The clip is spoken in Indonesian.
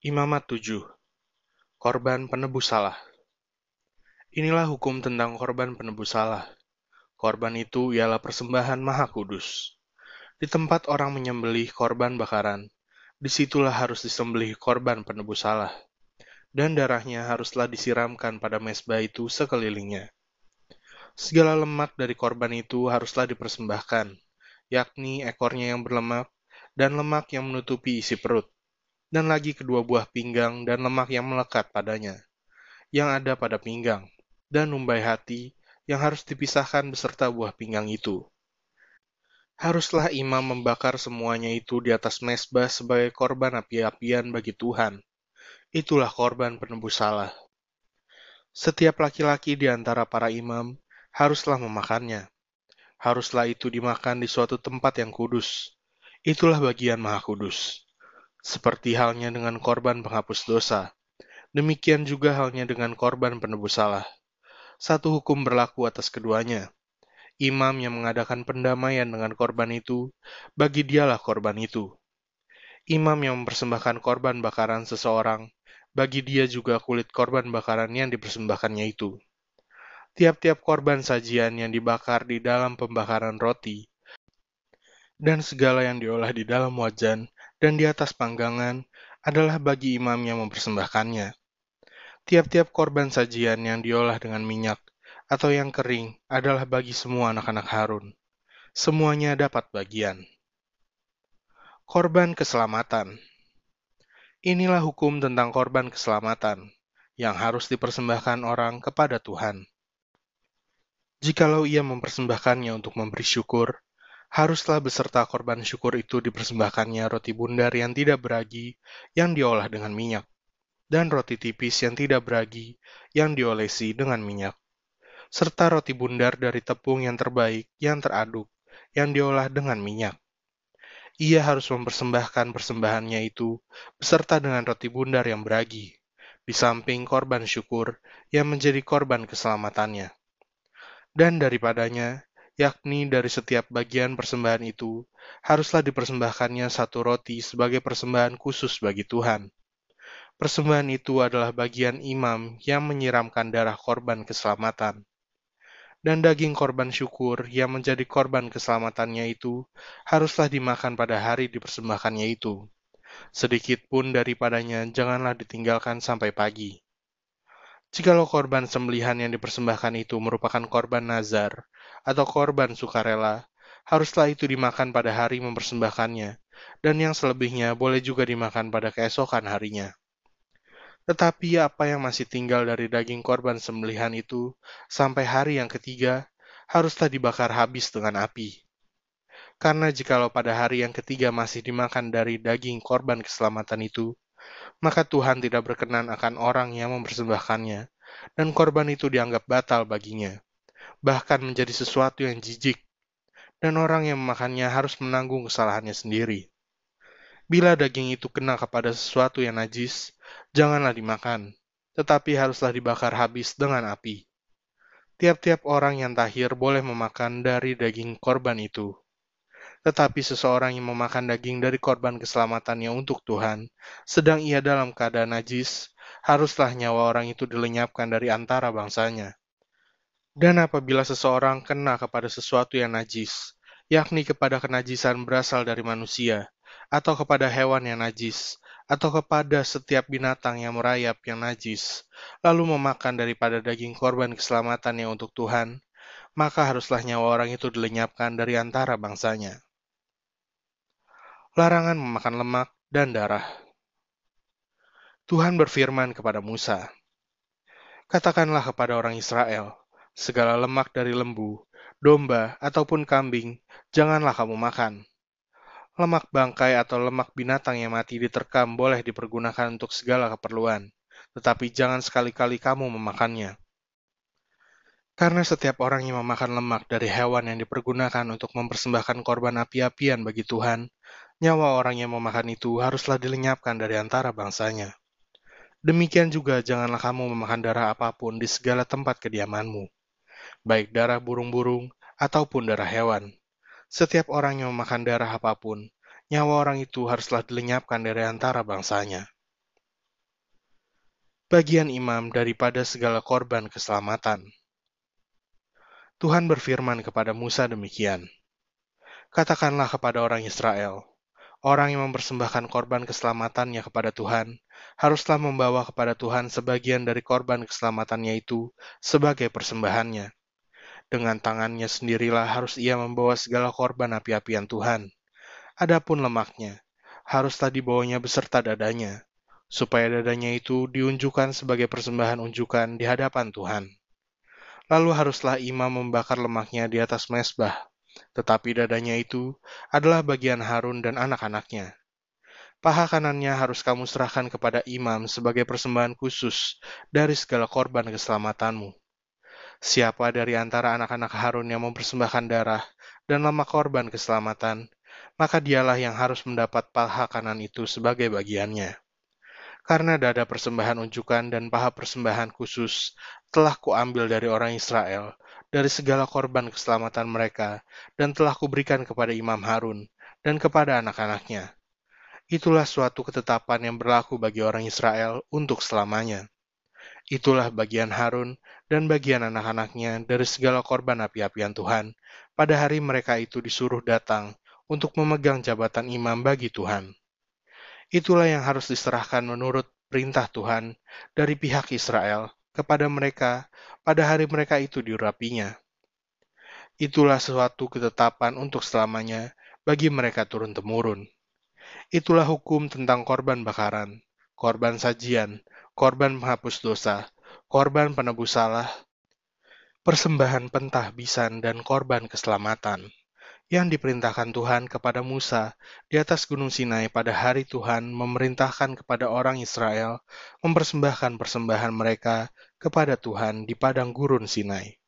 Imamat 7. Korban penebus salah. Inilah hukum tentang korban penebus salah. Korban itu ialah persembahan maha kudus. Di tempat orang menyembelih korban bakaran, di situlah harus disembelih korban penebus salah. Dan darahnya haruslah disiramkan pada mesbah itu sekelilingnya. Segala lemak dari korban itu haruslah dipersembahkan, yakni ekornya yang berlemak dan lemak yang menutupi isi perut dan lagi kedua buah pinggang dan lemak yang melekat padanya, yang ada pada pinggang, dan umbai hati yang harus dipisahkan beserta buah pinggang itu. Haruslah imam membakar semuanya itu di atas mesbah sebagai korban api-apian bagi Tuhan. Itulah korban penebus salah. Setiap laki-laki di antara para imam haruslah memakannya. Haruslah itu dimakan di suatu tempat yang kudus. Itulah bagian maha kudus seperti halnya dengan korban penghapus dosa. Demikian juga halnya dengan korban penebus salah. Satu hukum berlaku atas keduanya. Imam yang mengadakan pendamaian dengan korban itu, bagi dialah korban itu. Imam yang mempersembahkan korban bakaran seseorang, bagi dia juga kulit korban bakaran yang dipersembahkannya itu. Tiap-tiap korban sajian yang dibakar di dalam pembakaran roti, dan segala yang diolah di dalam wajan dan di atas panggangan adalah bagi imam yang mempersembahkannya. Tiap-tiap korban sajian yang diolah dengan minyak atau yang kering adalah bagi semua anak-anak Harun. Semuanya dapat bagian. Korban keselamatan. Inilah hukum tentang korban keselamatan yang harus dipersembahkan orang kepada Tuhan. Jikalau ia mempersembahkannya untuk memberi syukur, haruslah beserta korban syukur itu dipersembahkannya roti bundar yang tidak beragi, yang diolah dengan minyak, dan roti tipis yang tidak beragi, yang diolesi dengan minyak, serta roti bundar dari tepung yang terbaik, yang teraduk, yang diolah dengan minyak. Ia harus mempersembahkan persembahannya itu beserta dengan roti bundar yang beragi, di samping korban syukur yang menjadi korban keselamatannya. Dan daripadanya, yakni dari setiap bagian persembahan itu, haruslah dipersembahkannya satu roti sebagai persembahan khusus bagi Tuhan. Persembahan itu adalah bagian imam yang menyiramkan darah korban keselamatan. Dan daging korban syukur yang menjadi korban keselamatannya itu haruslah dimakan pada hari dipersembahkannya itu. Sedikit pun daripadanya janganlah ditinggalkan sampai pagi. Jikalau korban sembelihan yang dipersembahkan itu merupakan korban nazar, atau korban sukarela, haruslah itu dimakan pada hari mempersembahkannya, dan yang selebihnya boleh juga dimakan pada keesokan harinya. Tetapi apa yang masih tinggal dari daging korban sembelihan itu sampai hari yang ketiga haruslah dibakar habis dengan api. Karena jikalau pada hari yang ketiga masih dimakan dari daging korban keselamatan itu, maka Tuhan tidak berkenan akan orang yang mempersembahkannya, dan korban itu dianggap batal baginya bahkan menjadi sesuatu yang jijik, dan orang yang memakannya harus menanggung kesalahannya sendiri. Bila daging itu kena kepada sesuatu yang najis, janganlah dimakan, tetapi haruslah dibakar habis dengan api. Tiap-tiap orang yang tahir boleh memakan dari daging korban itu. Tetapi seseorang yang memakan daging dari korban keselamatannya untuk Tuhan, sedang ia dalam keadaan najis, haruslah nyawa orang itu dilenyapkan dari antara bangsanya. Dan apabila seseorang kena kepada sesuatu yang najis, yakni kepada kenajisan berasal dari manusia, atau kepada hewan yang najis, atau kepada setiap binatang yang merayap yang najis, lalu memakan daripada daging korban keselamatannya untuk Tuhan, maka haruslah nyawa orang itu dilenyapkan dari antara bangsanya. Larangan memakan lemak dan darah. Tuhan berfirman kepada Musa, Katakanlah kepada orang Israel, Segala lemak dari lembu, domba, ataupun kambing, janganlah kamu makan. Lemak bangkai atau lemak binatang yang mati diterkam boleh dipergunakan untuk segala keperluan, tetapi jangan sekali-kali kamu memakannya. Karena setiap orang yang memakan lemak dari hewan yang dipergunakan untuk mempersembahkan korban api-apian bagi Tuhan, nyawa orang yang memakan itu haruslah dilenyapkan dari antara bangsanya. Demikian juga janganlah kamu memakan darah apa pun di segala tempat kediamanmu baik darah burung-burung ataupun darah hewan. Setiap orang yang memakan darah apa pun, nyawa orang itu haruslah dilenyapkan dari antara bangsanya. bagian imam daripada segala korban keselamatan. Tuhan berfirman kepada Musa demikian, Katakanlah kepada orang Israel, orang yang mempersembahkan korban keselamatannya kepada Tuhan, haruslah membawa kepada Tuhan sebagian dari korban keselamatannya itu sebagai persembahannya. Dengan tangannya sendirilah harus ia membawa segala korban api-apian Tuhan. Adapun lemaknya, haruslah dibawanya beserta dadanya, supaya dadanya itu diunjukkan sebagai persembahan unjukan di hadapan Tuhan. Lalu haruslah imam membakar lemaknya di atas mesbah tetapi dadanya itu adalah bagian Harun dan anak-anaknya. Paha kanannya harus kamu serahkan kepada imam sebagai persembahan khusus dari segala korban keselamatanmu. Siapa dari antara anak-anak Harun yang mempersembahkan darah dan lemak korban keselamatan, maka dialah yang harus mendapat paha kanan itu sebagai bagiannya. Karena dada persembahan unjukan dan paha persembahan khusus telah kuambil dari orang Israel, dari segala korban keselamatan mereka, dan telah kuberikan kepada Imam Harun dan kepada anak-anaknya. Itulah suatu ketetapan yang berlaku bagi orang Israel untuk selamanya. Itulah bagian Harun dan bagian anak-anaknya dari segala korban api-apian Tuhan pada hari mereka itu disuruh datang untuk memegang jabatan imam bagi Tuhan. Itulah yang harus diserahkan menurut perintah Tuhan dari pihak Israel kepada mereka pada hari mereka itu diurapinya. Itulah suatu ketetapan untuk selamanya bagi mereka turun-temurun. Itulah hukum tentang korban bakaran, korban sajian, korban menghapus dosa, korban penebus salah, persembahan pentahbisan dan korban keselamatan yang diperintahkan Tuhan kepada Musa di atas Gunung Sinai pada hari Tuhan memerintahkan kepada orang Israel mempersembahkan persembahan mereka kepada Tuhan di padang gurun Sinai.